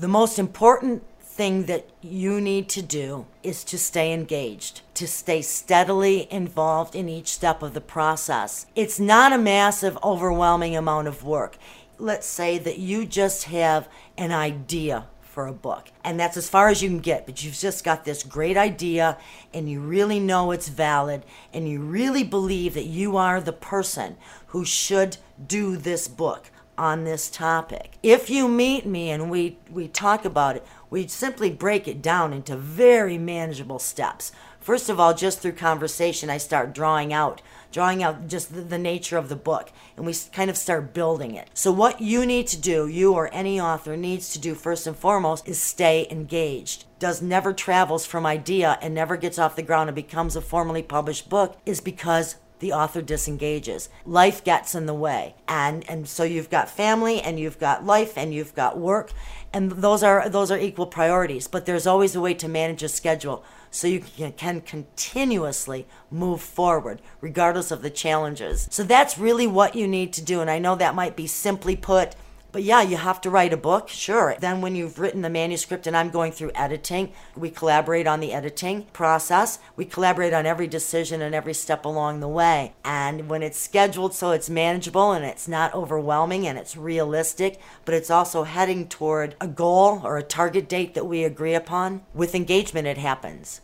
The most important thing that you need to do is to stay engaged, to stay steadily involved in each step of the process. It's not a massive, overwhelming amount of work. Let's say that you just have an idea for a book. And that's as far as you can get, but you've just got this great idea and you really know it's valid and you really believe that you are the person who should do this book on this topic. If you meet me and we, we talk about it, we simply break it down into very manageable steps. First of all, just through conversation, I start drawing out drawing out just the, the, nature of the book and we kind of start building it. So, what you need to do, you or any author needs to do first and foremost, is stay engaged. Does never travels from idea and never gets off the ground and becomes a formally published book is because the author disengages. Life gets in the way. And and so you've got family and you've got life and you've got work and those are those are equal priorities, but there's always a way to manage a schedule so you can, can continuously move forward regardless of the challenges. So that's really what you need to do and I know that might be simply put but yeah, you have to write a book, sure. Then, when you've written the manuscript and I'm going through editing, we collaborate on the editing process. We collaborate on every decision and every step along the way. And when it's scheduled so it's manageable and it's not overwhelming and it's realistic, but it's also heading toward a goal or a target date that we agree upon, with engagement, it happens.